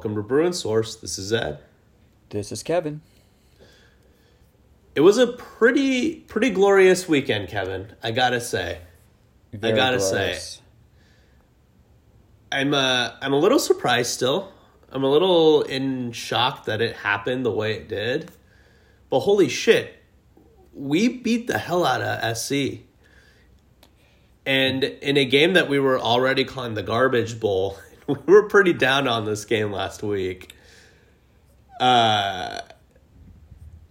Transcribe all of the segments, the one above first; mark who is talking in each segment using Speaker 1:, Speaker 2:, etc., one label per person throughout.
Speaker 1: Welcome to Bruin Source. This is Ed.
Speaker 2: This is Kevin.
Speaker 1: It was a pretty pretty glorious weekend, Kevin. I gotta say.
Speaker 2: Very
Speaker 1: I gotta
Speaker 2: glorious.
Speaker 1: say. I'm uh I'm a little surprised still. I'm a little in shock that it happened the way it did. But holy shit, we beat the hell out of SC. And in a game that we were already calling the garbage bowl, we were pretty down on this game last week. Uh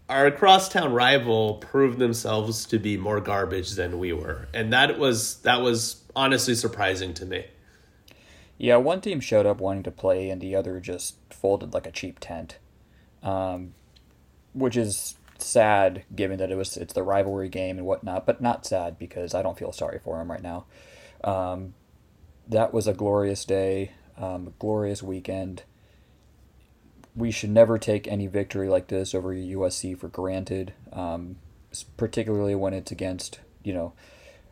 Speaker 1: our crosstown rival proved themselves to be more garbage than we were. And that was that was honestly surprising to me.
Speaker 2: Yeah, one team showed up wanting to play, and the other just folded like a cheap tent, um, which is sad given that it was it's the rivalry game and whatnot, but not sad because I don't feel sorry for them right now. Um, that was a glorious day, um, glorious weekend. We should never take any victory like this over USC for granted, um, particularly when it's against you know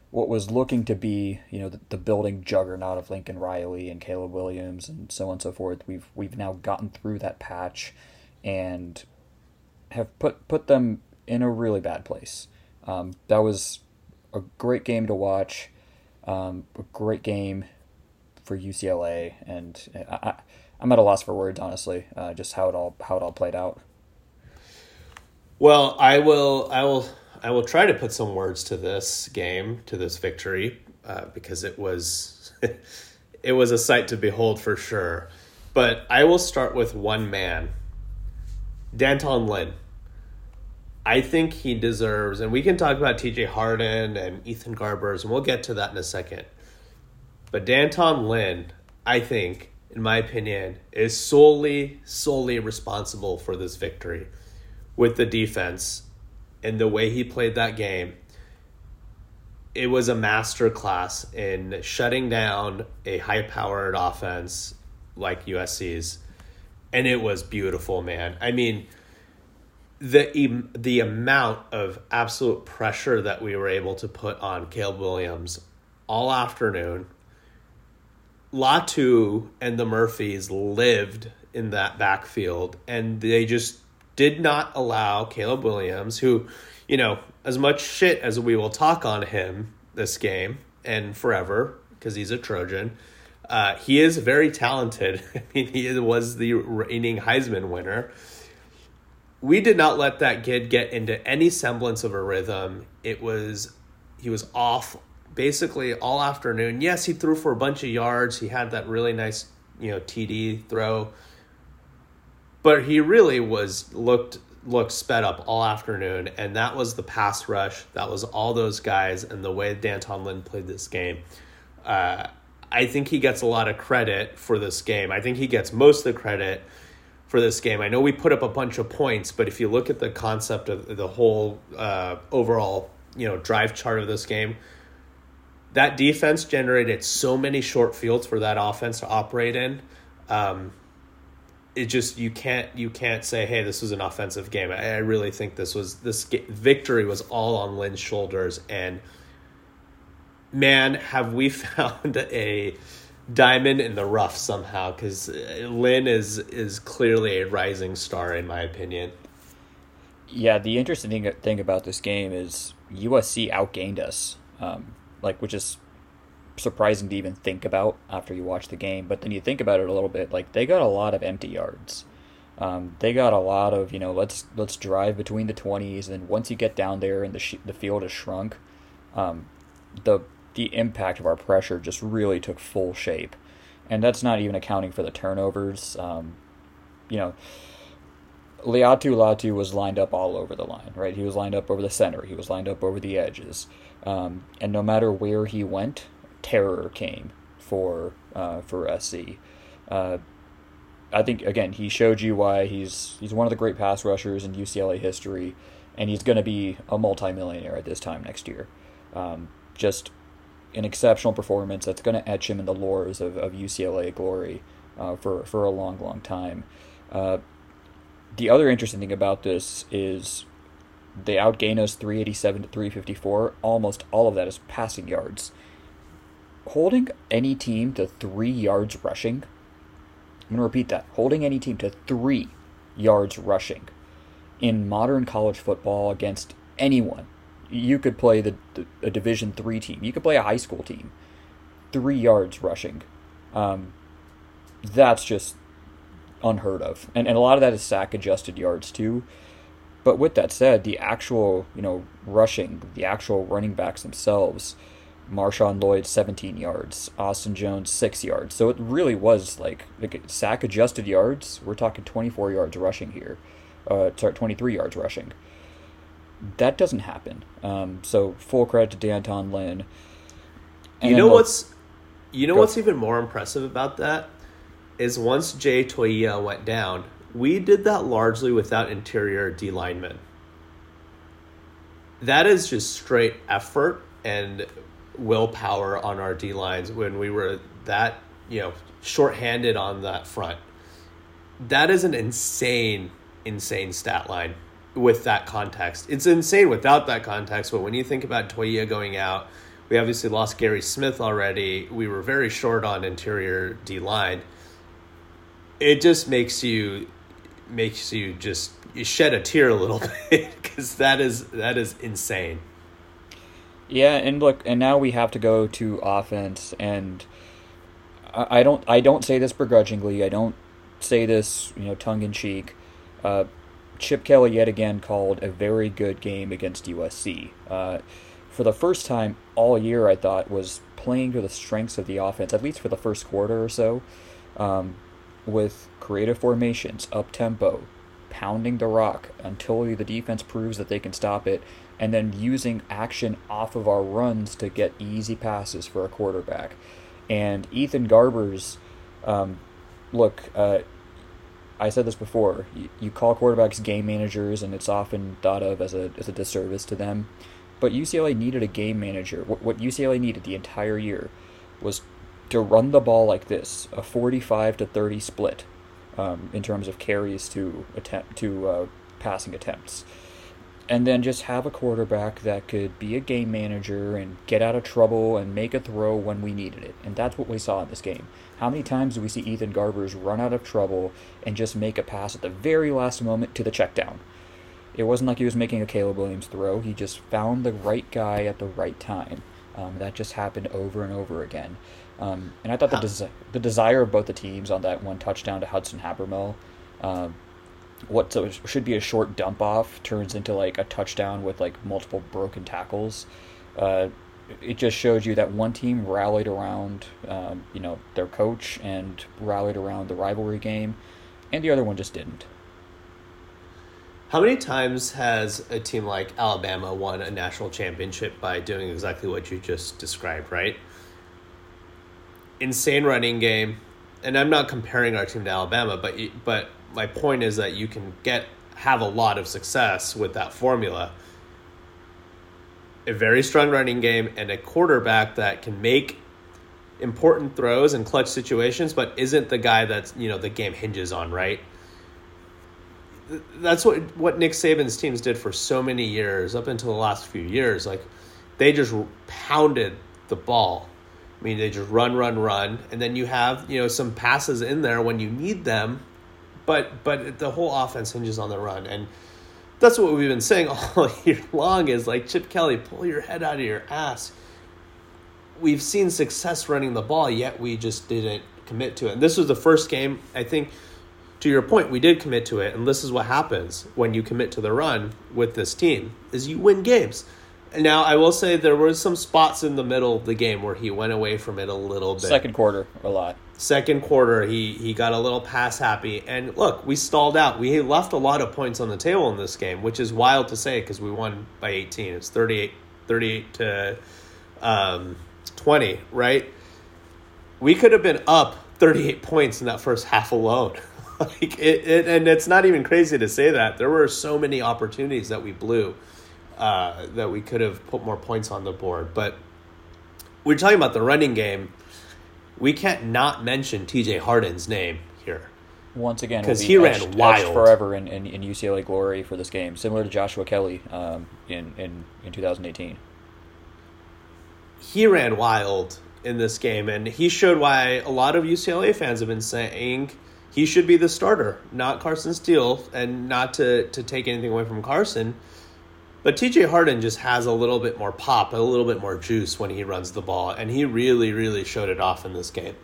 Speaker 2: what was looking to be, you know, the, the building juggernaut of Lincoln Riley and Caleb Williams and so on and so forth. We've we've now gotten through that patch, and have put put them in a really bad place. Um, that was a great game to watch, um, a great game for UCLA, and I, I'm at a loss for words, honestly, uh, just how it all how it all played out.
Speaker 1: Well, I will I will I will try to put some words to this game, to this victory, uh, because it was it was a sight to behold for sure. But I will start with one man, D'Anton Lynn. I think he deserves, and we can talk about T.J. Harden and Ethan Garbers, and we'll get to that in a second. But D'Anton Lynn, I think, in my opinion, is solely solely responsible for this victory with the defense and the way he played that game. It was a master class in shutting down a high powered offense like USC's. And it was beautiful, man. I mean, the the amount of absolute pressure that we were able to put on Caleb Williams all afternoon. Latu and the Murphys lived in that backfield, and they just did not allow Caleb Williams, who, you know, as much shit as we will talk on him this game and forever because he's a Trojan. Uh, he is very talented. I mean, he was the reigning Heisman winner. We did not let that kid get into any semblance of a rhythm. It was, he was off basically all afternoon. Yes, he threw for a bunch of yards. He had that really nice, you know, TD throw but he really was looked looked sped up all afternoon, and that was the pass rush. That was all those guys and the way D'Anton Lynn played this game. Uh, I think he gets a lot of credit for this game. I think he gets most of the credit for this game. I know we put up a bunch of points, but if you look at the concept of the whole uh, overall, you know, drive chart of this game, that defense generated so many short fields for that offense to operate in. Um, it just you can't you can't say hey this was an offensive game. I, I really think this was this ga- victory was all on Lynn's shoulders and man have we found a diamond in the rough somehow because Lynn is is clearly a rising star in my opinion.
Speaker 2: Yeah, the interesting thing, thing about this game is USC outgained us, um, like which is surprising to even think about after you watch the game. But then you think about it a little bit, like they got a lot of empty yards. Um, they got a lot of you know let's let's drive between the twenties, and once you get down there and the sh- the field is shrunk, um, the the impact of our pressure just really took full shape, and that's not even accounting for the turnovers. Um, you know, Laiatu Latu was lined up all over the line, right? He was lined up over the center. He was lined up over the edges, um, and no matter where he went, terror came for uh, for SC. Uh, I think again he showed you why he's he's one of the great pass rushers in UCLA history, and he's going to be a multimillionaire at this time next year. Um, just an exceptional performance that's going to etch him in the lores of, of UCLA glory uh, for for a long, long time. The other interesting thing about this is they outgain us 387 to 354. Almost all of that is passing yards. Holding any team to three yards rushing I'm going to repeat that. Holding any team to three yards rushing in modern college football against anyone. You could play the, the a Division three team. You could play a high school team. Three yards rushing. Um, that's just unheard of. And, and a lot of that is sack adjusted yards too. But with that said, the actual, you know, rushing, the actual running backs themselves, Marshawn Lloyd 17 yards, Austin Jones 6 yards. So it really was like, like sack adjusted yards. We're talking 24 yards rushing here. Uh, sorry, 23 yards rushing. That doesn't happen. Um, so full credit to D'Anton Lynn.
Speaker 1: And you know what's you know what's even more impressive about that is once Jay Toia went down, we did that largely without interior D. That is just straight effort and willpower on our D lines when we were that, you know, shorthanded on that front. That is an insane, insane stat line with that context. It's insane without that context, but when you think about Toia going out, we obviously lost Gary Smith already. We were very short on interior D line. It just makes you makes you just you shed a tear a little bit because that is that is insane.
Speaker 2: Yeah, and look, and now we have to go to offense, and I, don't I don't say this begrudgingly. I don't say this you know tongue in cheek. Uh, Chip Kelly yet again called a very good game against USC. Uh, for the first time all year, I thought was playing to the strengths of the offense, at least for the first quarter or so. Um, with creative formations, up tempo, pounding the rock until the defense proves that they can stop it, and then using action off of our runs to get easy passes for a quarterback. And Ethan Garbers, um, look, uh, I said this before. You, you, call quarterbacks game managers, and it's often thought of as a as a disservice to them. But UCLA needed a game manager. What, what UCLA needed the entire year was to run the ball like this, a 45 to 30 split um, in terms of carries to attempt to uh, passing attempts. And then just have a quarterback that could be a game manager and get out of trouble and make a throw when we needed it. And that's what we saw in this game. How many times do we see Ethan Garbers run out of trouble and just make a pass at the very last moment to the check down? It wasn't like he was making a Caleb Williams throw. He just found the right guy at the right time. Um, that just happened over and over again. Um, and I thought the desi- the desire of both the teams on that one touchdown to Hudson Habermehl, um, what so should be a short dump off turns into like a touchdown with like multiple broken tackles. Uh, it just shows you that one team rallied around, um, you know, their coach and rallied around the rivalry game, and the other one just didn't.
Speaker 1: How many times has a team like Alabama won a national championship by doing exactly what you just described, right? Insane running game, and I'm not comparing our team to Alabama, but but my point is that you can get have a lot of success with that formula. A very strong running game and a quarterback that can make important throws in clutch situations, but isn't the guy that's you know the game hinges on, right? That's what what Nick Saban's teams did for so many years, up until the last few years. Like they just pounded the ball I mean, they just run, run, run, and then you have you know some passes in there when you need them, but but the whole offense hinges on the run, and that's what we've been saying all year long. Is like Chip Kelly, pull your head out of your ass. We've seen success running the ball, yet we just didn't commit to it. And this was the first game, I think. To your point, we did commit to it, and this is what happens when you commit to the run with this team: is you win games. Now I will say there were some spots in the middle of the game where he went away from it a little bit.
Speaker 2: Second quarter, a lot.
Speaker 1: Second quarter, he he got a little pass happy, and look, we stalled out. We left a lot of points on the table in this game, which is wild to say because we won by 18. It's 38, 38 to um, 20, right? We could have been up 38 points in that first half alone. like it, it, and it's not even crazy to say that there were so many opportunities that we blew uh, that we could have put more points on the board. But we're talking about the running game. We can't not mention T.J. Harden's name here.
Speaker 2: Once again, because be he etched, ran wild forever in, in, in, UCLA glory for this game, similar to Joshua Kelley um, in, in in 2018.
Speaker 1: He ran wild in this game, and he showed why a lot of UCLA fans have been saying he should be the starter, not Carson Steele, and not to to take anything away from Carson. But TJ Harden just has a little bit more pop, a little bit more juice when he runs the ball, and he really, really showed it off in this game.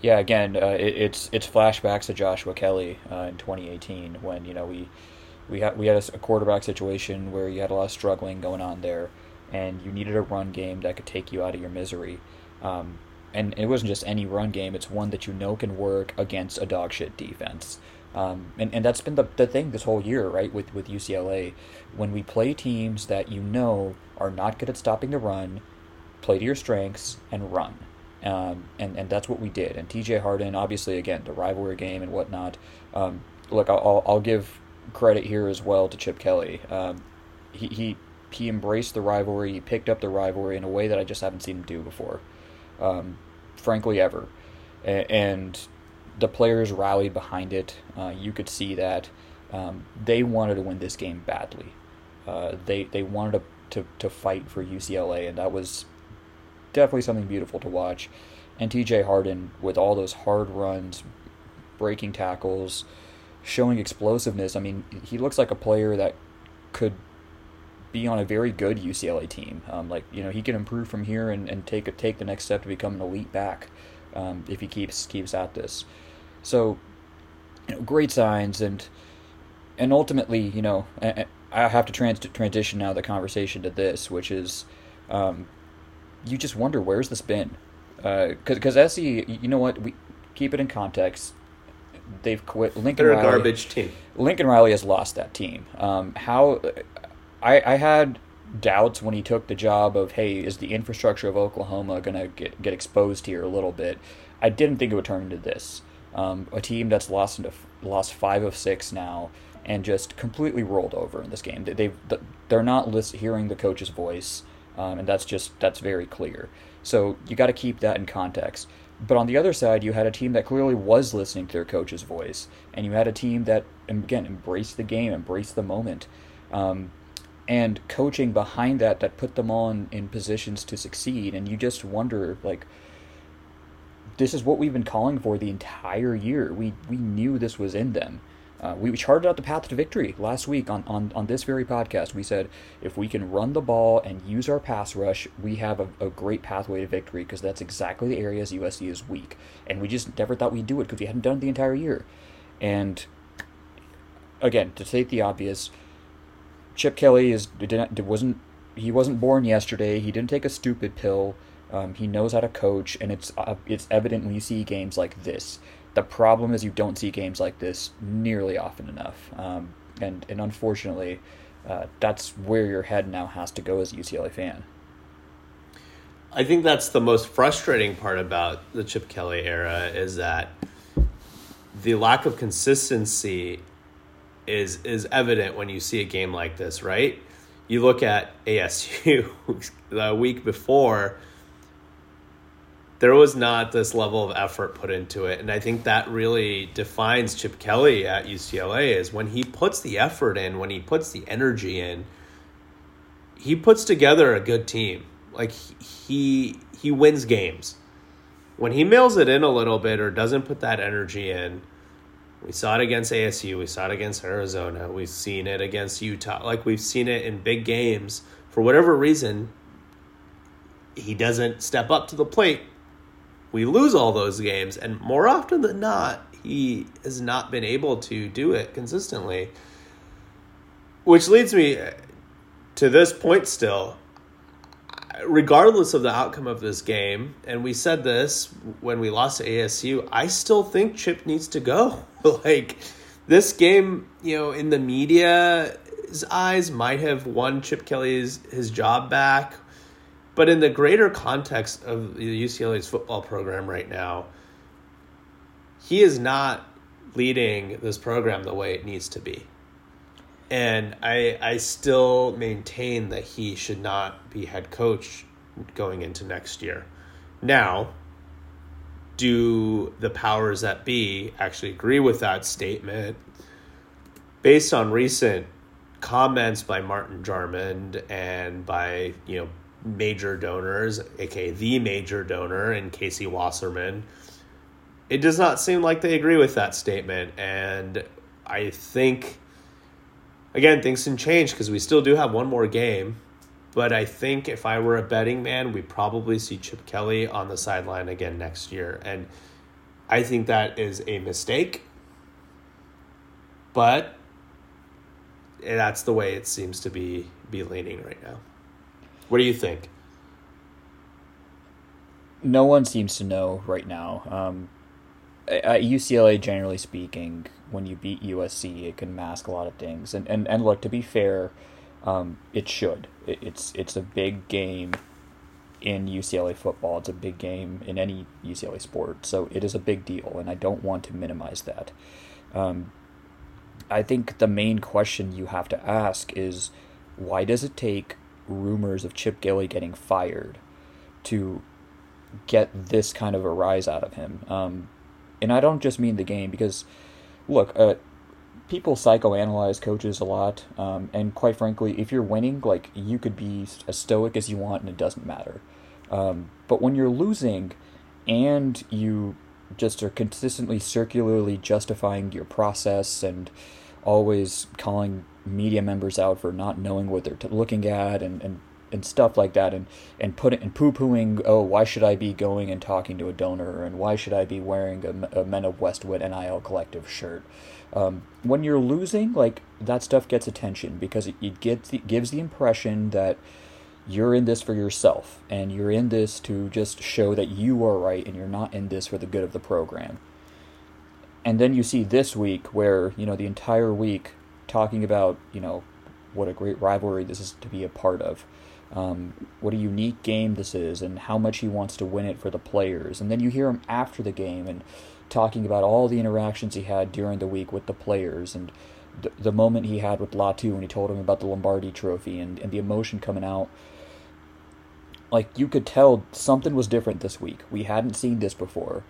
Speaker 2: Yeah, again, uh, it, it's it's flashbacks to Joshua Kelley uh, in 2018 when you know we we had we had a, quarterback situation where you had a lot of struggling going on there, and you needed a run game that could take you out of your misery. Um, and it wasn't just any run game; it's one that you know can work against a dog shit defense. Um, and, and that's been the, the thing this whole year, right, with, with UCLA. When we play teams that you know are not good at stopping the run, play to your strengths and run. Um, and, and that's what we did. And TJ Harden, obviously, again, the rivalry game and whatnot. Um, look, I'll, I'll give credit here as well to Chip Kelly. Um, he, he, he embraced the rivalry, he picked up the rivalry in a way that I just haven't seen him do before, um, frankly, ever. A- and the players rallied behind it. Uh, you could see that um, they wanted to win this game badly. Uh, they, they wanted to, to, to fight for UCLA, and that was definitely something beautiful to watch. And TJ Harden, with all those hard runs, breaking tackles, showing explosiveness, I mean, he looks like a player that could be on a very good UCLA team. Um, like, you know, he can improve from here and, and take a, take the next step to become an elite back um, if he keeps keeps at this. So, you know, great signs and and ultimately, you know, I have to trans- transition now the conversation to this, which is um, you just wonder where's this been? Because uh, SC, you know what? We keep it in context. They've quit. Lincoln
Speaker 1: They're
Speaker 2: Riley,
Speaker 1: a garbage team.
Speaker 2: Lincoln Riley has lost that team. Um, how? I I had doubts when he took the job of hey, is the infrastructure of Oklahoma gonna get get exposed here a little bit? I didn't think it would turn into this. Um, a team that's lost into lost five of six now and just completely rolled over in this game. They they're not list, hearing the coach's voice um, and that's just that's very clear. So you got to keep that in context. But on the other side, you had a team that clearly was listening to their coach's voice, and you had a team that again embraced the game, embraced the moment, um, and coaching behind that that put them on in positions to succeed. And you just wonder like. This is what we've been calling for the entire year. We we knew this was in them. Uh, we charted out the path to victory last week on, on, on this very podcast. We said if we can run the ball and use our pass rush, we have a, a great pathway to victory because that's exactly the areas USC is weak. And we just never thought we'd do it because we hadn't done it the entire year. And again, to state the obvious, Chip Kelly is didn't wasn't he wasn't born yesterday. He didn't take a stupid pill. Um, he knows how to coach, and it's uh, it's evident when you see games like this. The problem is you don't see games like this nearly often enough, um, and and unfortunately, uh, that's where your head now has to go as a UCLA fan.
Speaker 1: I think that's the most frustrating part about the Chip Kelly era is that the lack of consistency is is evident when you see a game like this, right? You look at ASU the week before there was not this level of effort put into it. And I think that really defines Chip Kelly at UCLA is when he puts the effort in, when he puts the energy in, he puts together a good team. Like he he wins games. When he mails it in a little bit or doesn't put that energy in, we saw it against ASU, we saw it against Arizona, we've seen it against Utah. Like we've seen it in big games. For whatever reason, he doesn't step up to the plate we lose all those games. And more often than not, he has not been able to do it consistently. Which leads me to this point still. Regardless of the outcome of this game, and we said this when we lost to ASU, I still think Chip needs to go. like, this game, you know, in the media's eyes, might have won Chip Kelly's his job back but in the greater context of the UCLA's football program right now, he is not leading this program the way it needs to be. And I I still maintain that he should not be head coach going into next year. Now, do the powers that be actually agree with that statement based on recent comments by Martin Jarmond and by, you know, major donors, aka the major donor, and Casey Wasserman, it does not seem like they agree with that statement. And I think, again, things can change because we still do have one more game. But I think if I were a betting man, we probably see Chip Kelly on the sideline again next year. And I think that is a mistake. But that's the way it seems to be be leaning right now. What do you think?
Speaker 2: No one seems to know right now. Um, at UCLA, generally speaking, when you beat USC, it can mask a lot of things. And and, and look, to be fair, um, it should. It, it's it's a big game in UCLA football. It's a big game in any UCLA sport. So it is a big deal, and I don't want to minimize that. Um, I think the main question you have to ask is why does it take rumors of Chip Kelly getting fired to get this kind of a rise out of him? Um, and I don't just mean the game because, look, uh, people psychoanalyze coaches a lot, um, and quite frankly, if you're winning, like you could be as stoic as you want, and it doesn't matter. Um, but when you're losing, and you just are consistently circularly justifying your process and always calling media members out for not knowing what they're t- looking at and, and and stuff like that and and putting and poo pooing oh why should I be going and talking to a donor? And why should I be wearing a, a Men of Westwood NIL collective shirt? Um, when you're losing like that stuff gets attention because it, it gets it gives the impression that you're in this for yourself and you're in this to just show that you are right and you're not in this for the good of the program. And then you see this week where you know the entire week talking about you know what a great rivalry this is to be a part of. Um, what a unique game this is and how much he wants to win it for the players. And then you hear him after the game and talking about all the interactions he had during the week with the players and the, moment he had with Latu when he told him about the Lombardi trophy and, and the emotion coming out. Like you could tell something was different this week. We hadn't seen this before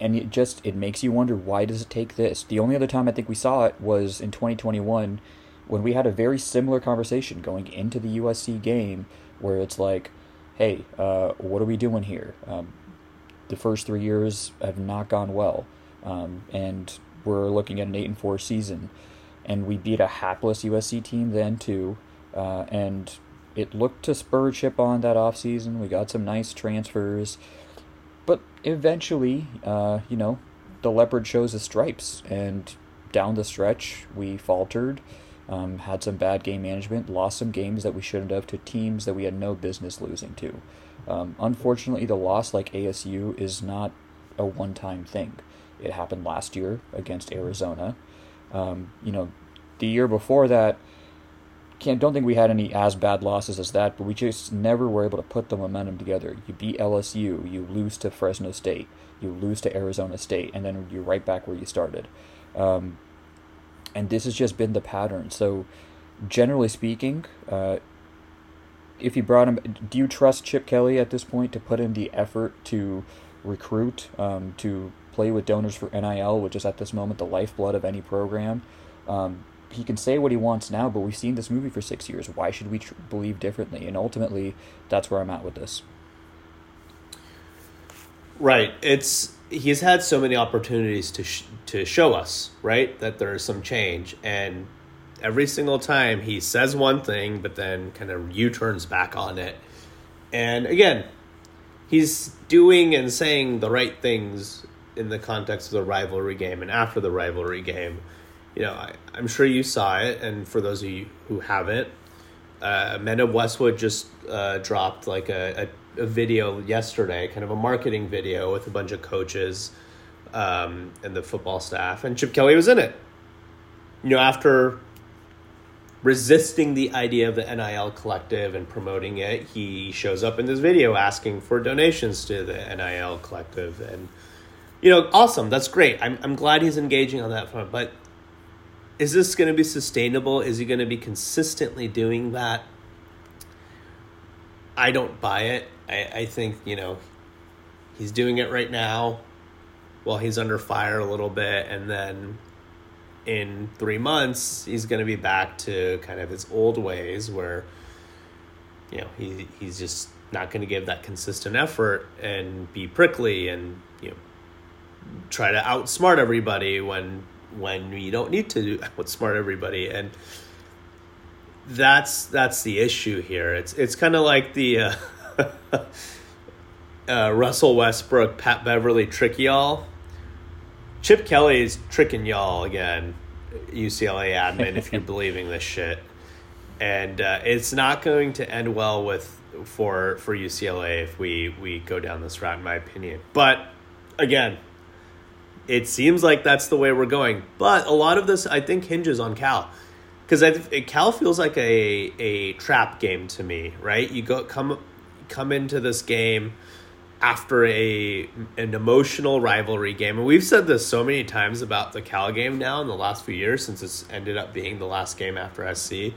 Speaker 2: and it just it makes you wonder why does it take this? The only other time i think we saw it was in 2021 when we had a very similar conversation going into the usc game where it's like hey uh, what are we doing here? Um, the first three years have not gone well um, and we're looking at an 8 and 4 season. And we beat a hapless usc team then too uh, and it looked to spur chip on that offseason we got some nice transfers but eventually, uh, you know, the leopard shows his stripes, and down the stretch, we faltered, um, had some bad game management, lost some games that we shouldn't have to teams that we had no business losing to. Um, unfortunately, the loss like ASU is not a one time thing. It happened last year against Arizona. Um, you know, the year before that, can't don't think we had any as bad losses as that, but we just never were able to put the momentum together. You beat LSU, you lose to Fresno State, you lose to Arizona State, and then you're right back where you started. Um, and this has just been the pattern. So, generally speaking, uh, if you brought him, do you trust Chip Kelly at this point to put in the effort to recruit, um, to play with donors for NIL, which is at this moment the lifeblood of any program? Um, he can say what he wants now, but we've seen this movie for six years. Why should we tr- believe differently? And ultimately, that's where I'm at with this.
Speaker 1: Right. It's he's had so many opportunities to sh- to show us right that there is some change, and every single time he says one thing, but then kind of U turns back on it. And again, he's doing and saying the right things in the context of the rivalry game and after the rivalry game you know, I, am sure you saw it, and for those of you who haven't, uh, of Westwood just uh, dropped like a, a, a, video yesterday, kind of a marketing video with a bunch of coaches um, and the football staff, and Chip Kelly was in it. You know, after resisting the idea of the NIL collective and promoting it, he shows up in this video asking for donations to the NIL collective, and you know, awesome. That's great. I'm I'm glad he's engaging on that front, but is this going to be sustainable? Is he going to be consistently doing that? I don't buy it. I, I think, you know, he's doing it right now while he's under fire a little bit. And then in three months, he's going to be back to kind of his old ways where, you know, he, he's just not going to give that consistent effort and be prickly and, you know, try to outsmart everybody when when you don't need to outsmart everybody and that's that's the issue here. It's it's kind of like the uh, uh, Russell Westbrook Pat Beverley trick y'all. Chip Kelly is tricking y'all again UCLA admin if you're believing this shit. And uh, it's not going to end well with for for UCLA if we we go down this route in my opinion. But again it seems like that's the way we're going. But a lot of this, I think, hinges on Cal, because Cal feels like a a trap game to me. Right? You go come come into this game after a an emotional rivalry game, and we've said this so many times about the Cal game now in the last few years since it's ended up being the last game after SC.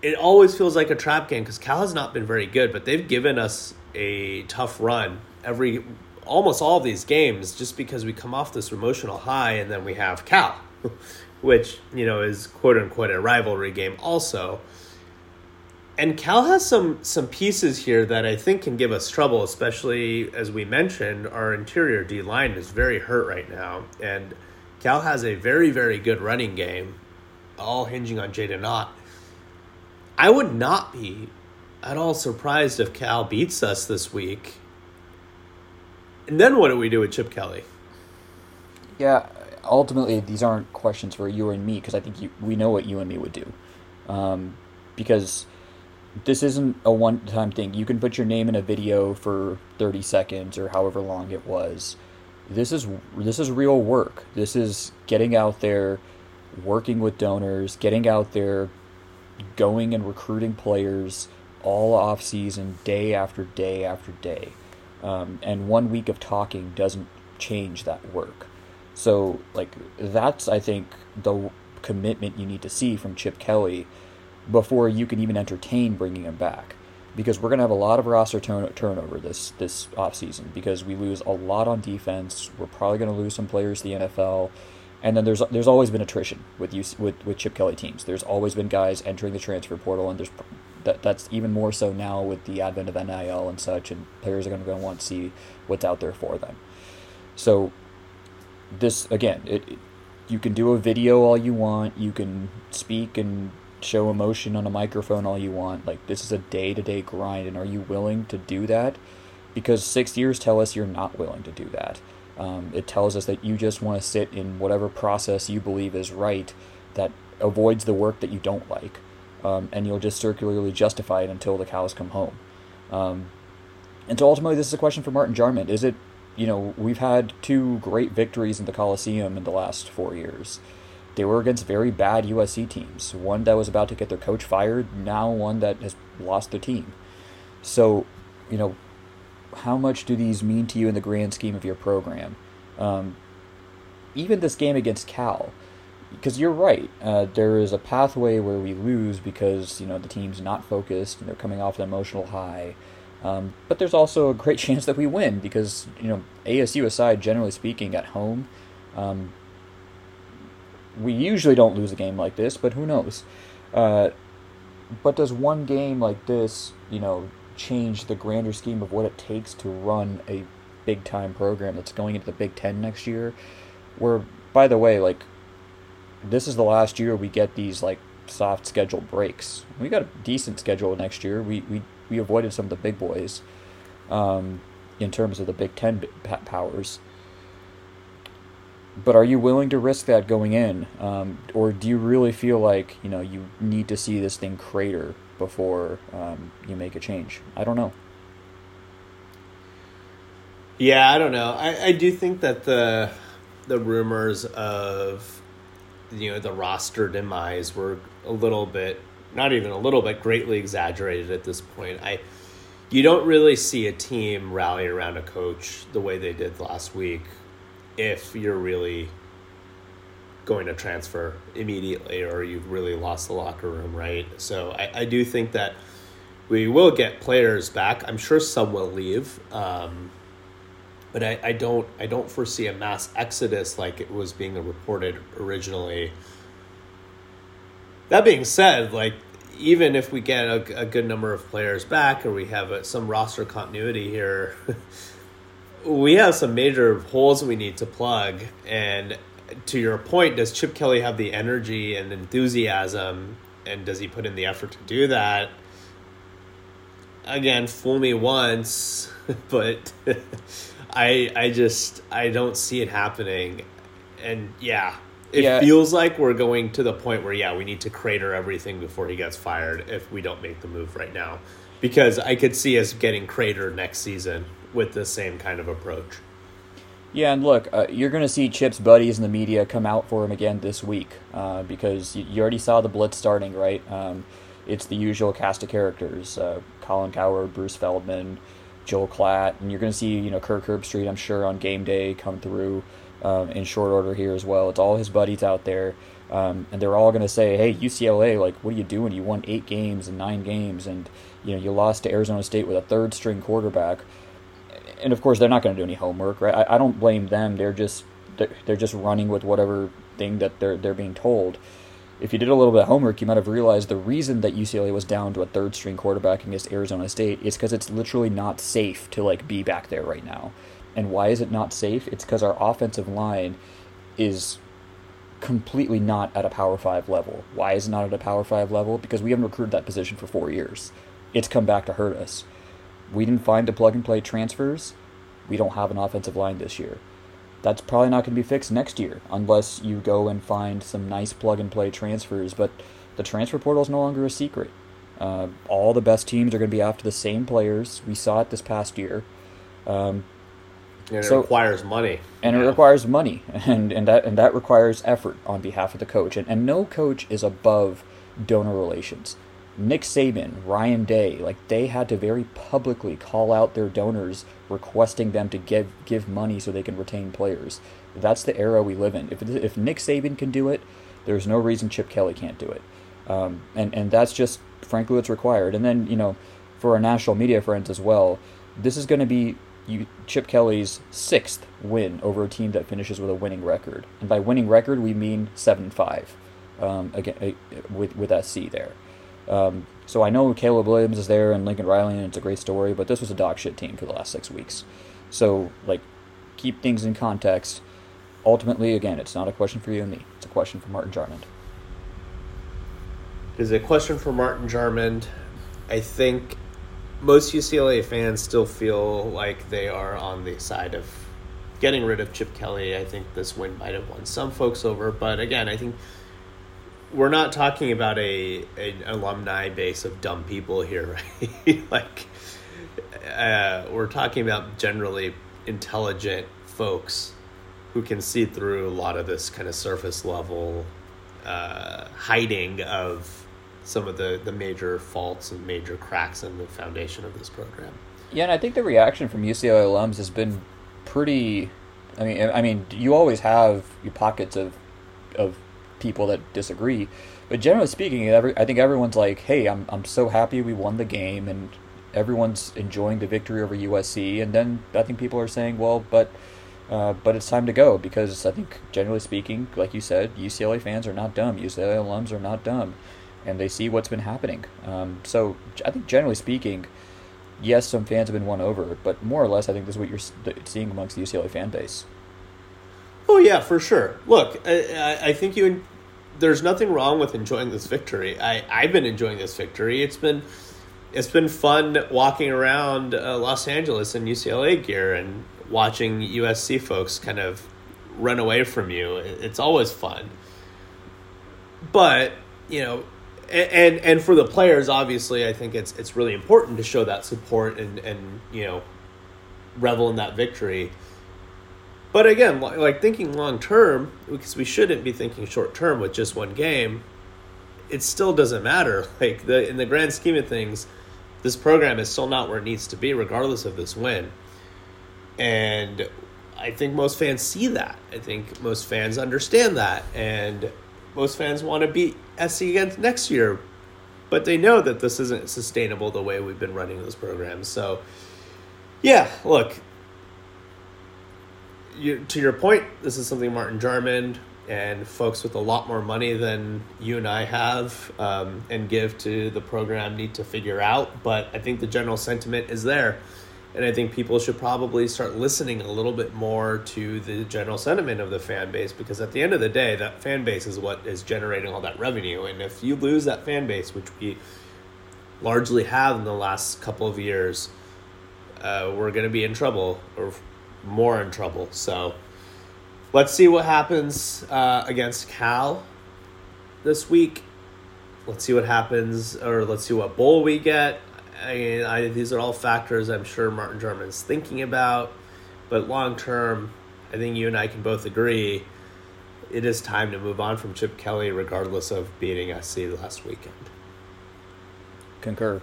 Speaker 1: It always feels like a trap game because Cal has not been very good, but they've given us a tough run every almost all of these games just because we come off this emotional high and then we have Cal, which, you know, is quote unquote a rivalry game also. And Cal has some some pieces here that I think can give us trouble, especially as we mentioned, our interior D line is very hurt right now. And Cal has a very, very good running game, all hinging on Jaydn Ott. I would not be at all surprised if Cal beats us this week and then what do we do with Chip Kelly?
Speaker 2: Yeah, ultimately, these aren't questions for you and me because I think you, we know what you and me would do. Um, because this isn't a one time thing. You can put your name in a video for 30 seconds or however long it was. This is this is real work. This is getting out there, working with donors, getting out there, going and recruiting players all off season, day after day after day. Um, and one week of talking doesn't change that work. So, like, that's, I think, the commitment you need to see from Chip Kelly before you can even entertain bringing him back. Because we're going to have a lot of roster turn- turnover this, this offseason because we lose a lot on defense. We're probably going to lose some players to the NFL. And then there's there's always been attrition with you with, with Chip Kelly teams. There's always been guys entering the transfer portal, and there's that that's even more so now with the advent of NIL and such, and players are going to want to see what's out there for them. So this again, it, it you can do a video all you want, you can speak and show emotion on a microphone all you want. Like this is a day to day grind, and are you willing to do that? Because six years tell us you're not willing to do that. Um, it tells us that you just want to sit in whatever process you believe is right that avoids the work that you don't like um, and you'll just circularly justify it until the cows come home. Um, and so ultimately, this is a question for Martin Jarmond. Is it, you know, we've had two great victories in the Coliseum in the last four years. They were against very bad USC teams. One that was about to get their coach fired, now one that has lost their team. So, you know, how much do these mean to you in the grand scheme of your program? Um, even this game against Cal, because you're right. Uh, there is a pathway where we lose because you know the team's not focused and they're coming off an emotional high. Um, but there's also a great chance that we win because you know ASU aside, generally speaking, at home, um, we usually don't lose a game like this. But who knows? Uh, but does one game like this, you know, change the grander scheme of what it takes to run a big time program that's going into the Big Ten next year? Where, by the way, like this is the last year we get these like soft schedule breaks. We got a decent schedule next year. We we, we avoided some of the big boys um, in terms of the Big Ten powers. But are you willing to risk that going in, um, or do you really feel like you know you need to see this thing crater before um, you make a change? I don't know.
Speaker 1: Yeah, I don't know. I, I do think that the the rumors of you know the roster demise were a little bit not even a little bit greatly exaggerated at this point i you don't really see a team rally around a coach the way they did last week if you're really going to transfer immediately or you've really lost the locker room right so i, I do think that we will get players back i'm sure some will leave um, but I, I don't I don't foresee a mass exodus like it was being reported originally. That being said, like even if we get a, a good number of players back or we have a, some roster continuity here, we have some major holes we need to plug. And to your point, does Chip Kelly have the energy and enthusiasm? And does he put in the effort to do that? Again, fool me once, but I I just I don't see it happening. And yeah, it
Speaker 2: Yeah.
Speaker 1: feels like we're going to the point where yeah, we need to crater everything before he gets fired if we don't make the move right now. Because I could see us getting cratered next season with the same kind of approach.
Speaker 2: Yeah, and look, uh, you're going to see Chip's buddies in the media come out for him again this week uh, because you, already saw the blitz starting, right? Um, it's the usual cast of characters: uh, Colin Cowherd, Bruce Feldman, Joel Klatt, and you're going to see you know Kirk Herbstreit, I'm sure, on game day come through um, in short order here as well. It's all his buddies out there, um, and they're all going to say, "Hey, UCLA, like, what are you doing? You won eight games and nine games, and you know you lost to Arizona State with a third string quarterback." And of course they're not going to do any homework, right? I, I don't blame them. They're just they're, they're just running with whatever thing that they're they're being told. If you did a little bit of homework, you might have realized the reason that UCLA was down to a third string quarterback against Arizona State is because it's literally not safe to like be back there right now. And why is it not safe? It's because our offensive line is completely not at a Power Five level. Why is it not at a Power Five level? Because we haven't recruited that position for four years. It's come back to hurt us. We didn't find the plug and play transfers. We don't have an offensive line this year. That's probably not going to be fixed next year unless you go and find some nice plug and play transfers. But the transfer portal is no longer a secret. Uh, all the best teams are going to be after the same players. We saw it this past year. Um,
Speaker 1: And it
Speaker 2: So-
Speaker 1: requires money.
Speaker 2: and it requires money and, and that and that requires effort on behalf of the coach and, and no coach is above donor relations nick saban ryan day like they had to very publicly call out their donors requesting them to give give money so they can retain players. That's the era we live in. If, if nick saban can do it there's no reason chip kelly can't do it. Um, and and that's just frankly what's required. And then you know for our national media friends as well this is going to be you, Chip Kelly's sixth win over a team that finishes with a winning record, and by winning record we mean seven five, um, again uh, with with SC there. Um, so I know Caleb Williams is there and Lincoln Riley, and it's a great story, but this was a dog shit team for the last six weeks. So like, keep things in context. Ultimately, again, it's not a question for you and me; it's a question for Martin Jarmond.
Speaker 1: is a question for Martin Jarmond. I think most UCLA fans still feel like they are on the side of getting rid of Chip Kelly. I think this win might have won some folks over, but again, I think we're not talking about a an alumni base of dumb people here, right? like uh, we're talking about generally intelligent folks who can see through a lot of this kind of surface level uh, hiding of some of the, the major faults and major cracks in the foundation of this program.
Speaker 2: Yeah, and I think the reaction from UCLA alums has been pretty. I mean, I mean, you always have your pockets of of people that disagree, but generally speaking, every I think everyone's like, "Hey, I'm I'm so happy we won the game," and everyone's enjoying the victory over USC. And then I think people are saying, "Well, but." Uh, but it's time to go because I think, generally speaking, like you said, UCLA fans are not dumb. UCLA alums are not dumb, and they see what's been happening. Um, so I think, generally speaking, yes, some fans have been won over, but more or less, I think this is what you're seeing amongst the UCLA fan base.
Speaker 1: Oh yeah, for sure. Look, I, I, think you. There's nothing wrong with enjoying this victory. I I've been enjoying this victory. It's been, it's been fun walking around uh, Los Angeles in UCLA gear and watching USC folks kind of run away from you. It's always fun. But you know, and and for the players, obviously, I think it's it's really important to show that support and and you know, revel in that victory. But again, like thinking long term, because we shouldn't be thinking short term with just one game. It still doesn't matter. Like the in the grand scheme of things, this program is still not where it needs to be, regardless of this win. And I think most fans see that. I think most fans understand that, and most fans want to beat SC again next year. But they know that this isn't sustainable the way we've been running those programs. So, yeah, look, you, to your point, this is something Martin Jarmond and folks with a lot more money than you and I have um, and give to the program need to figure out. But I think the general sentiment is there. And I think people should probably start listening a little bit more to the general sentiment of the fan base because at the end of the day, that fan base is what is generating all that revenue. And if you lose that fan base, which we largely have in the last couple of years, uh, we're going to be in trouble or more in trouble. So let's see what happens uh, against Cal this week. Let's see what happens, or let's see what bowl we get. I mean, I, these are all factors I'm sure Martin Jarmond's thinking about. But long term, I think you and I can both agree it is time to move on from Chip Kelly, regardless of beating SC last weekend.
Speaker 2: Concur.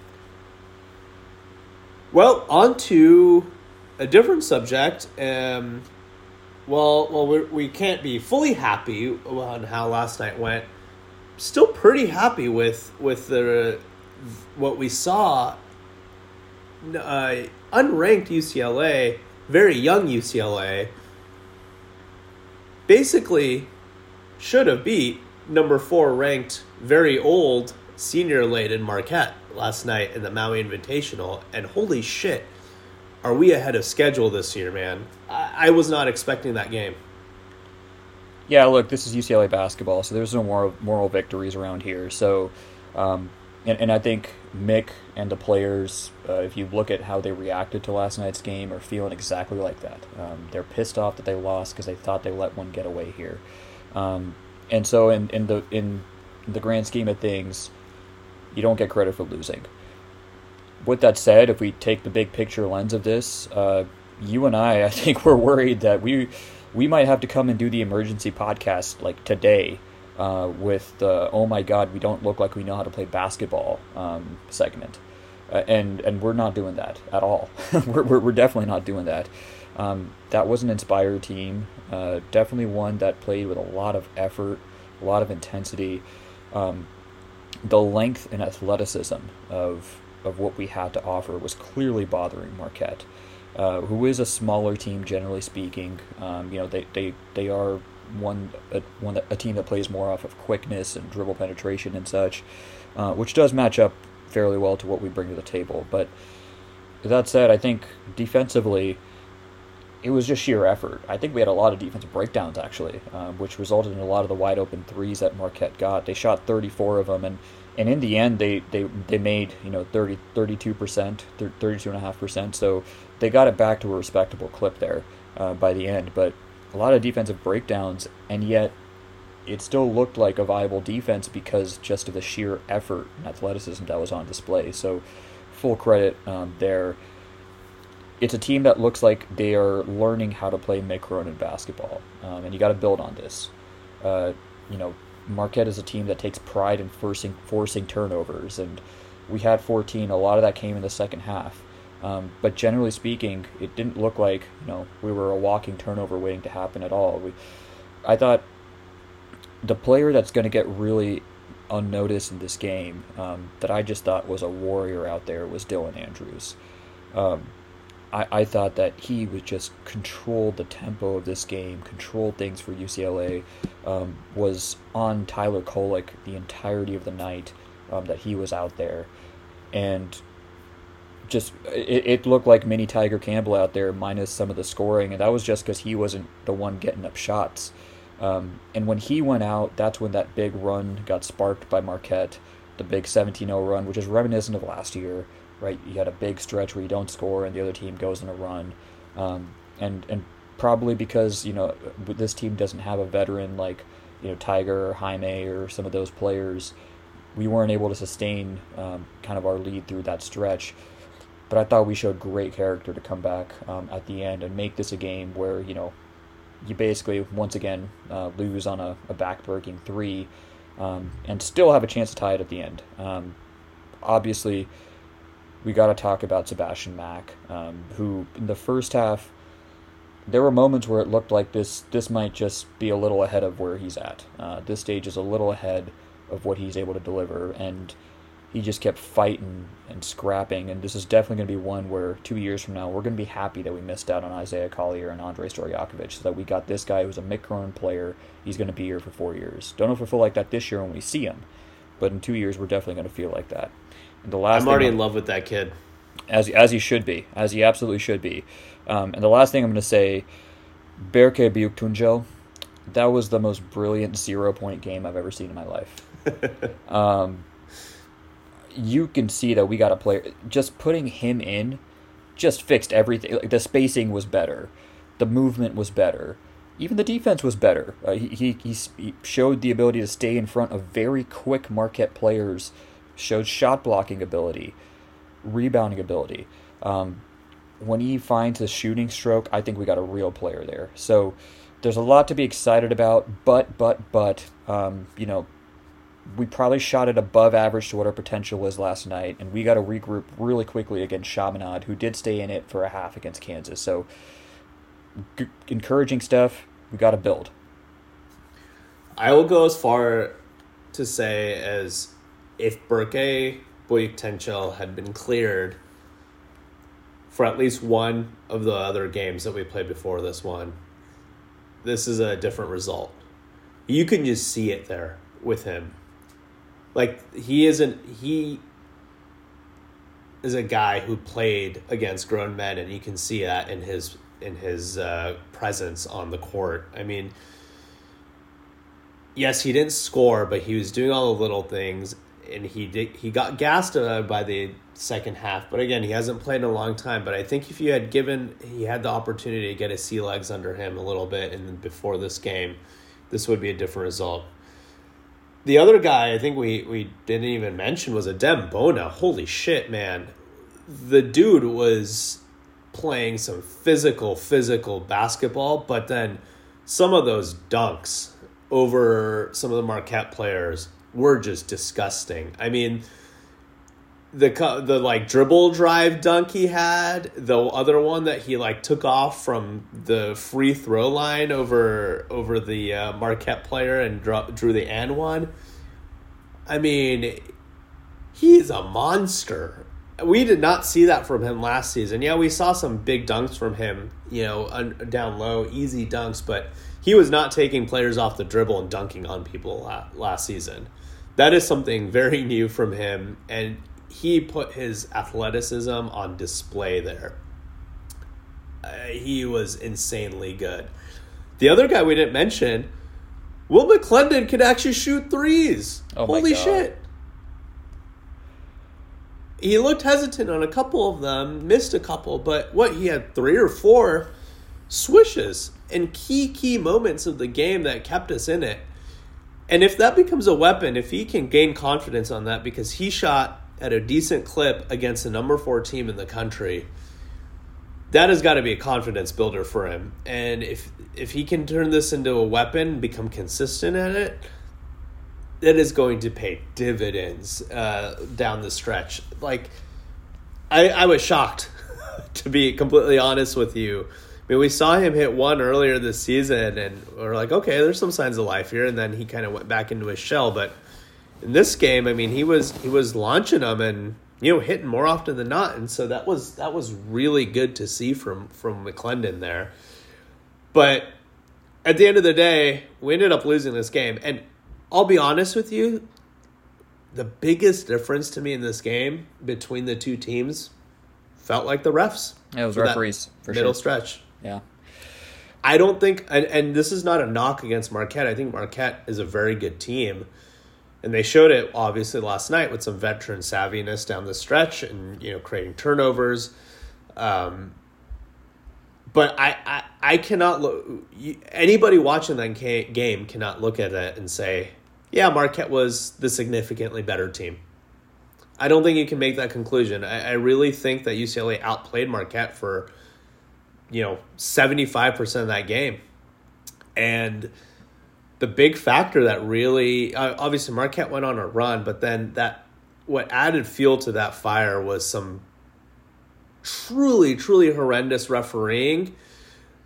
Speaker 1: Well, on to a different subject. Um, well, well, we're, we can't be fully happy on how last night went. Still pretty happy with with the what we saw. Uh, unranked UCLA, very young UCLA, basically should have beat number four ranked, very old senior laden Marquette last night in the Maui Invitational, and holy shit, are we ahead of schedule this year, man? I, I was not expecting that game.
Speaker 2: Yeah, look, this is UCLA basketball, so there's no moral, moral victories around here. So, um, and, and I think Mick and the players, uh, if you look at how they reacted to last night's game, are feeling exactly like that. Um, they're pissed off that they lost because they thought they let one get away here. Um, and so, in, in the in the grand scheme of things, you don't get credit for losing. With that said, if we take the big picture lens of this, uh, you and I, I think we're worried that we we might have to come and do the emergency podcast like today uh, with the "Oh my God, we don't look like we know how to play basketball" um, segment, uh, and and we're not doing that at all. we're, we're, we're definitely not doing that. Um, that was an inspired team, uh, definitely one that played with a lot of effort, a lot of intensity. Um, the length and athleticism of of what we had to offer was clearly bothering Marquette, uh, who is a smaller team generally speaking. Um, you know, they, they, they are one a, one a team that plays more off of quickness and dribble penetration and such, uh, which does match up fairly well to what we bring to the table. But that said, I think defensively, it was just sheer effort. I think we had a lot of defensive breakdowns actually, um, which resulted in a lot of the wide open threes that Marquette got. They shot 34 of them, and, and in the end, they, they, they made you know 30 32 percent, 32 and a half percent. So they got it back to a respectable clip there uh, by the end. But a lot of defensive breakdowns, and yet it still looked like a viable defense because just of the sheer effort and athleticism that was on display. So full credit um, there it's a team that looks like they are learning how to play Mick Cronin basketball, um, and you got to build on this. Uh, you know, Marquette is a team that takes pride in forcing forcing turnovers, and we had 14. A lot of that came in the second half, um, but generally speaking, it didn't look like you know we were a walking turnover waiting to happen at all. We, I thought the player that's going to get really unnoticed in this game um, that I just thought was a warrior out there was Dylan Andrews. Um, I, I thought that he would just control the tempo of this game, control things for UCLA, um, was on Tyler Kolek the entirety of the night um, that he was out there. And just it, it looked like mini Tiger Campbell out there, minus some of the scoring, and that was just because he wasn't the one getting up shots. Um, and when he went out, that's when that big run got sparked by Marquette, the big 17 0 run, which is reminiscent of last year right? You had a big stretch where you don't score and the other team goes on a run, um, and and probably because you know this team doesn't have a veteran like you know Tiger or Jaime or some of those players, we weren't able to sustain um, kind of our lead through that stretch. But I thought we showed great character to come back um, at the end and make this a game where you know you basically once again uh, lose on a, a back-breaking three um, and still have a chance to tie it at the end. Um, obviously, we got to talk about Sebastian Mack, um, who in the first half, there were moments where it looked like this this might just be a little ahead of where he's at. Uh, this stage is a little ahead of what he's able to deliver, and he just kept fighting and scrapping. And this is definitely going to be one where two years from now we're going to be happy that we missed out on Isaiah Collier and Andrej Stojakovic, so that we got this guy who's a Mick Cronin player. He's going to be here for four years. Don't know if we feel like that this year when we see him, but in two years we're definitely going to feel like that.
Speaker 1: And the last I'm already in love with that kid.
Speaker 2: as as he should be, as he absolutely should be. Um, and the last thing I'm going to say, Berke Buyuktuncel, that was the most brilliant zero point game I've ever seen in my life. um, you can see that we got a player. Just putting him in, just fixed everything. Like the spacing was better, the movement was better, even the defense was better. Uh, he, he he showed the ability to stay in front of very quick Marquette players, showed shot blocking ability, rebounding ability. Um, when he finds a shooting stroke, I think we got a real player there. So there's a lot to be excited about, but but but um, you know we probably shot it above average to what our potential was last night, and we got to regroup really quickly against Chaminade, who did stay in it for a half against Kansas. So, g- encouraging stuff. We got to build.
Speaker 1: I will go as far to say as if Berke Buyuktuncel had been cleared for at least one of the other games that we played before this one, this is a different result. You can just see it there with him like he isn't he is a guy who played against grown men and you can see that in his in his uh, presence on the court i mean yes he didn't score but he was doing all the little things and he did he got gassed uh, by the second half but again he hasn't played in a long time but i think if you had given he had the opportunity to get his sea legs under him a little bit and before this game this would be a different result the other guy I think we, we didn't even mention was Adem Bona. Holy shit, man. The dude was playing some physical, physical basketball, but then some of those dunks over some of the Marquette players were just disgusting. I mean, the the like dribble drive dunk he had, the other one that he like took off from the free throw line over over the uh, Marquette player and drew, drew the and one. I mean, he's a monster. We did not see that from him last season. Yeah, we saw some big dunks from him, you know, un- down low, easy dunks, but he was not taking players off the dribble and dunking on people la- last season. That is something very new from him, and he put his athleticism on display there. Uh, he was insanely good. The other guy we didn't mention, Will McClendon can actually shoot threes. Oh Holy shit. He looked hesitant on a couple of them, missed a couple, but what he had three or four swishes in key key moments of the game that kept us in it. And if that becomes a weapon, if he can gain confidence on that because he shot at a decent clip against the number four team in the country, that has got to be a confidence builder for him. And if if he can turn this into a weapon, become consistent at it, that is going to pay dividends uh, down the stretch. Like, I I was shocked to be completely honest with you. I mean, we saw him hit one earlier this season, and we're like, okay, there's some signs of life here. And then he kind of went back into his shell. But in this game, I mean, he was he was launching them and you know hitting more often than not, and so that was that was really good to see from from McClendon there. But at the end of the day, we ended up losing this game, and I'll be honest with you, the biggest difference to me in this game between the two teams felt like the refs.
Speaker 2: Yeah, it was referees
Speaker 1: for middle sure. stretch.
Speaker 2: Yeah.
Speaker 1: I don't think, and, and this is not a knock against Marquette. I think Marquette is a very good team and they showed it obviously last night with some veteran savviness down the stretch and you know creating turnovers. Um, but I, I, I cannot look. Anybody watching that game cannot look at it and say, "Yeah, Marquette was the significantly better team." I don't think you can make that conclusion. I, I really think that UCLA outplayed Marquette for, you know, seventy five percent of that game, and the big factor that really uh, obviously Marquette went on a run, but then that what added fuel to that fire was some truly truly horrendous refereeing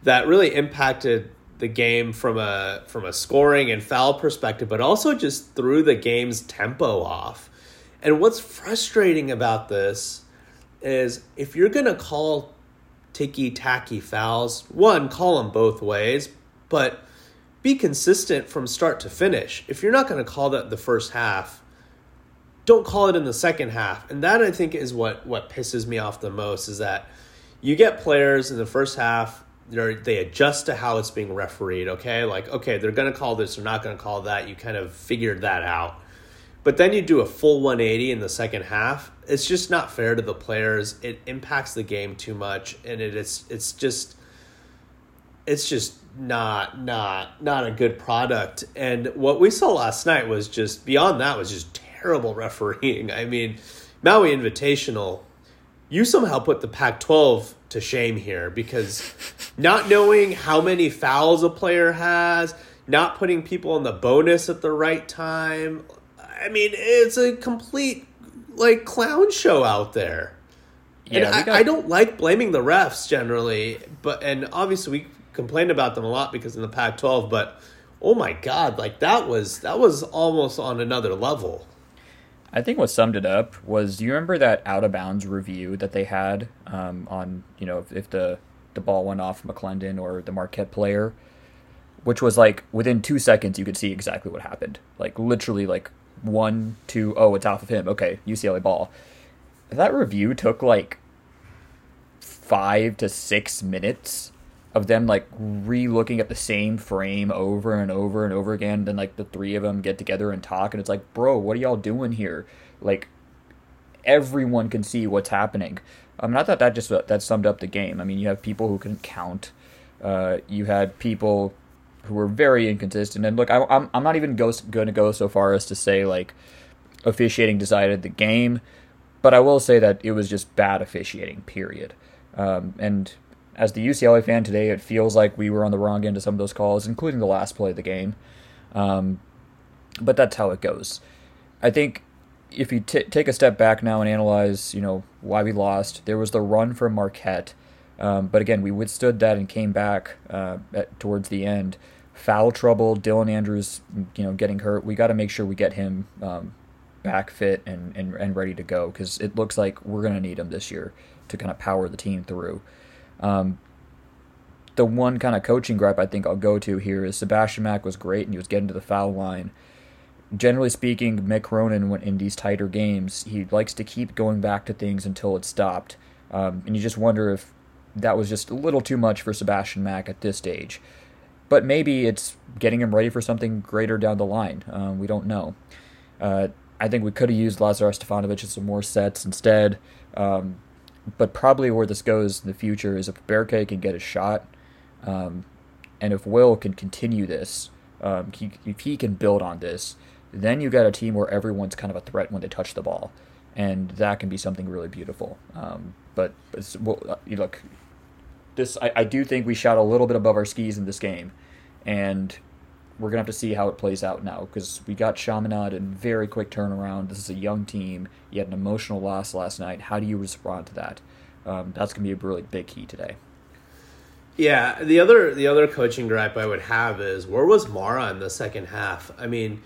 Speaker 1: that really impacted the game from a from a scoring and foul perspective, but also just threw the game's tempo off. And what's frustrating about this is if you're gonna call ticky tacky fouls, one call them both ways, but be consistent from start to finish. If you're not going to call that the first half, don't call it in the second half. And that I think is what what pisses me off the most is that you get players in the first half they they adjust to how it's being refereed. Okay, like okay, they're going to call this, they're not going to call that. You kind of figured that out. But then you do a full 180 in the second half. It's just not fair to the players. It impacts the game too much, and it is it's just it's just not not not a good product. And what we saw last night was just beyond that was just terrible refereeing. I mean, Maui Invitational, you somehow put the Pac-12 to shame here because not knowing how many fouls a player has, not putting people in the bonus at the right time. I mean, it's a complete like clown show out there. Yeah, and got... I, I, don't like blaming the refs generally, but and obviously we complained about them a lot because in the Pac-12, but oh my god, like that was that was almost on another level.
Speaker 2: I think what summed it up was do you remember that out of bounds review that they had um, on you know if, if, the the ball went off McClendon or the Marquette player, which was like within two seconds you could see exactly what happened. Like literally like one two oh it's off of him. Okay, UCLA ball. That review took like five to six minutes of them like re-looking at the same frame over and over and over again then like the three of them get together and talk and it's like bro what are y'all doing here like everyone can see what's happening um, and i thought that just that summed up the game i mean you have people who can count uh, you had people who were very inconsistent and look I, I'm, I'm not even go, going to go so far as to say like officiating decided the game but i will say that it was just bad officiating period um, and as the UCLA fan today, it feels like we were on the wrong end of some of those calls, including the last play of the game. Um, but that's how it goes. I think if you t- take a step back now and analyze, you know, why we lost, there was the run from Marquette. Um, but again, we withstood that and came back uh, at, towards the end. Foul trouble, Dylan Andrews, you know, getting hurt. We got to make sure we get him um, back fit and, and, and ready to go because it looks like we're going to need him this year to kind of power the team through. Um, the one kind of coaching gripe I think I'll go to here is Sebastian Mack was great and he was getting to the foul line. Generally speaking, Mick Cronin, when in these tighter games, he likes to keep going back to things until it's stopped. Um, and you just wonder if that was just a little too much for Sebastian Mack at this stage. But maybe it's getting him ready for something greater down the line. Um, we don't know. Uh, I think we could have used Lazar Stefanovic in some more sets instead. Um, but probably where this goes in the future is if Berke can get a shot, um, and if Will can continue this, um, he, if he can build on this, then you got a team where everyone's kind of a threat when they touch the ball, and that can be something really beautiful. Um, but well, uh, look, this I, I do think we shot a little bit above our skis in this game, and we're gonna have to see how it plays out now because we got Chaminade in very quick turnaround. This is a young team. You had an emotional loss last night. How do you respond to that? Um, that's gonna be a really big key today.
Speaker 1: Yeah, the other the other coaching gripe I would have is where was Mara in the second half? I mean,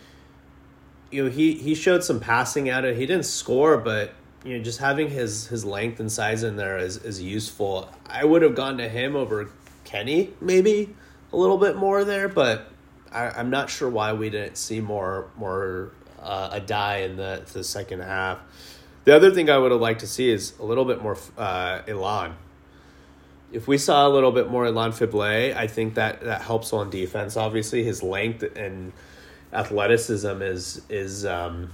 Speaker 1: you know, he he showed some passing at it. He didn't score, but you know, just having his his length and size in there is is useful. I would have gone to him over Kenny maybe a little bit more there, but I, am not sure why we didn't see more more uh, Aday in the the second half. The other thing I would have liked to see is a little bit more uh, Ilane. If we saw a little bit more Ilane Fibleuil, I think that that helps on defense. Obviously, his length and athleticism is is um,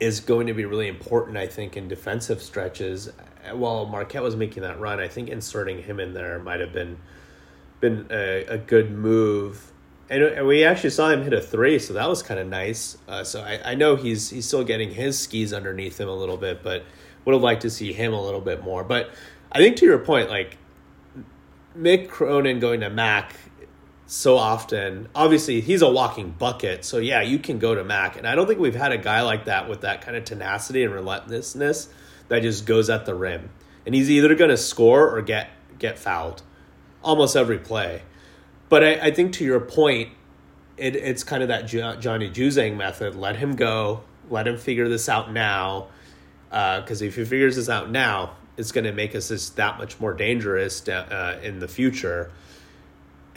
Speaker 1: is going to be really important. I think in defensive stretches. While Marquette was making that run, I think inserting him in there might have been been a, a good move and, and we actually saw him hit a three, so that was kind of nice. Uh, so I, I know he's he's still getting his skis underneath him a little bit, but would have liked to see him a little bit more. But I think to your point, like Mick Cronin going to Mack so often, obviously he's a walking bucket. So yeah, you can go to Mack, and I don't think we've had a guy like that with that kind of tenacity and relentlessness that just goes at the rim, and he's either going to score or get get fouled almost every play. But I, I think to your point, it, it's kind of that Johnny Juzang method. Let him go. Let him figure this out now. Because uh, if he figures this out now, it's going to make us just that much more dangerous uh, in the future.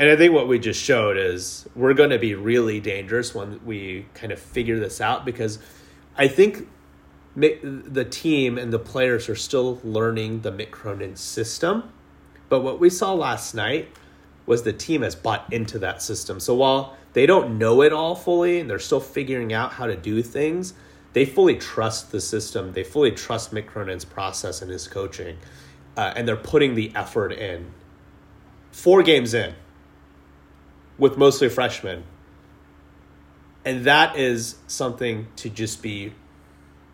Speaker 1: And I think what we just showed is we're going to be really dangerous when we kind of figure this out because I think the team and the players are still learning the Mick Cronin system. But what we saw last night was the team has bought into that system. So while they don't know it all fully and they're still figuring out how to do things, they fully trust the system. They fully trust Mick Cronin's process and his coaching. Uh, and they're putting the effort in. Four games in with mostly freshmen. And that is something to just be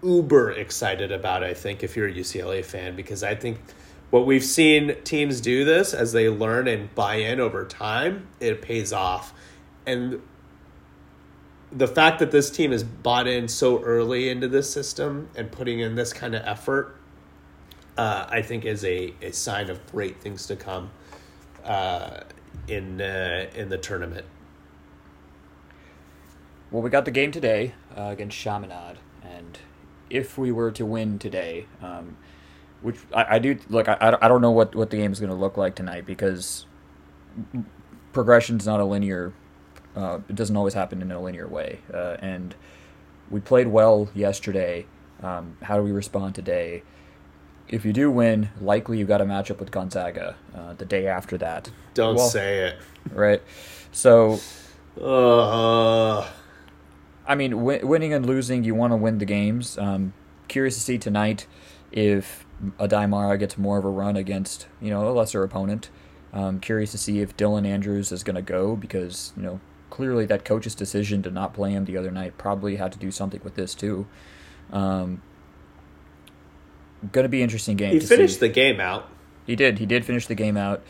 Speaker 1: uber excited about, I think, if you're a UCLA fan, because I think what we've seen teams do this as they learn and buy in over time, it pays off. And the fact that this team is bought in so early into this system and putting in this kind of effort, uh, I think is a, a sign of great things to come uh, in uh, in the tournament.
Speaker 2: Well, we got the game today uh, against Chaminade, and if we were to win today, um, which I, I, do look, I, I don't know what, what the game is going to look like tonight because progression is not a linear. Uh, it doesn't always happen in a linear way, uh, and we played well yesterday. Um, how do we respond today? If you do win, likely you got a matchup with Gonzaga uh, the day after that.
Speaker 1: Don't well, say it.
Speaker 2: Right. So.
Speaker 1: Uh,
Speaker 2: I mean, w- winning and losing, you want to win the games. Um, curious to see tonight if Aday Mara gets more of a run against you know a lesser opponent. Um, curious to see if Dylan Andrews is going to go because you know clearly that coach's decision to not play him the other night probably had to do something with this too. Um, going to be interesting game.
Speaker 1: He finished see. the game out.
Speaker 2: He did. He did finish the game out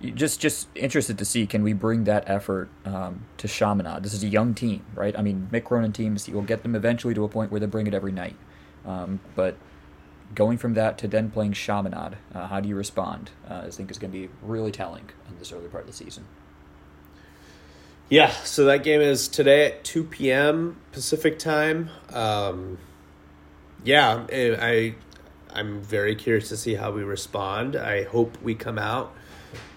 Speaker 2: just just interested to see can we bring that effort um, to Chaminade. This is a young team, right? I mean, Mick Cronin teams, you'll get them eventually to a point where they bring it every night. Um, but going from that to then playing Chaminade, uh, how do you respond? Uh, I think is going to be really telling in this early part of the season.
Speaker 1: Yeah, so that game is today at 2 p.m. Pacific time. Um, yeah, I I'm very curious to see how we respond. I hope we come out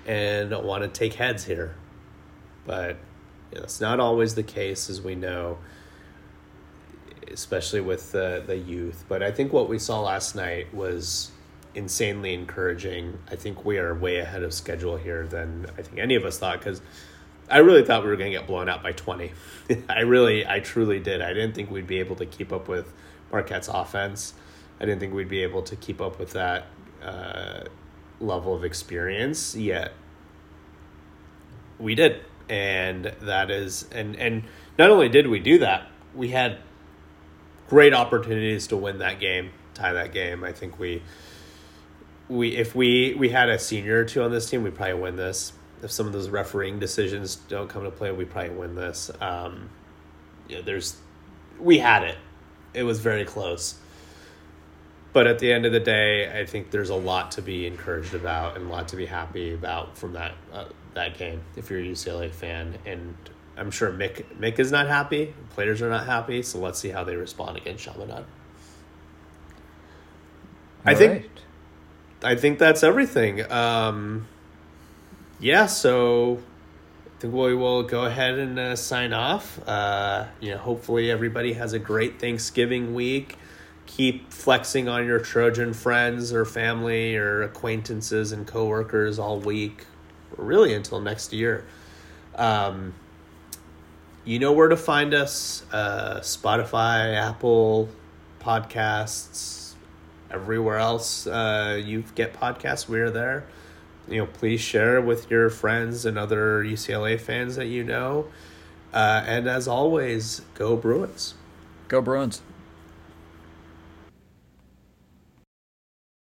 Speaker 1: and want to take heads here. But you know, it's not always the case, as we know, especially with the, the youth. But I think what we saw last night was insanely encouraging. I think we are way ahead of schedule here than I think any of us thought because I really thought we were going to get blown out by 20. I really, I truly did. I didn't think we'd be able to keep up with Marquette's offense. I didn't think we'd be able to keep up with that uh, level of experience yet. We did. And that is and and not only did we do that we had great opportunities to win that game tie that game. I think we we if we we had a senior or two on this team we probably win this. If some of those refereeing decisions don't come to play we probably win this. Um yeah there's we had it. It was very close but at the end of the day, I think there's a lot to be encouraged about and a lot to be happy about from that uh, that game. If you're a UCLA fan, and I'm sure Mick Mick is not happy, players are not happy. So let's see how they respond against Chaminade. I think right. I think that's everything. Um, yeah, so I think we will go ahead and uh, sign off. Uh, you know, hopefully everybody has a great Thanksgiving week keep flexing on your Trojan friends or family or acquaintances and coworkers all week, really until next year. Um, you know where to find us uh, Spotify, Apple podcasts, everywhere else uh, you get podcasts, we're there. You know, please share with your friends and other UCLA fans that you know. Uh, and as always, go Bruins.
Speaker 2: Go Bruins.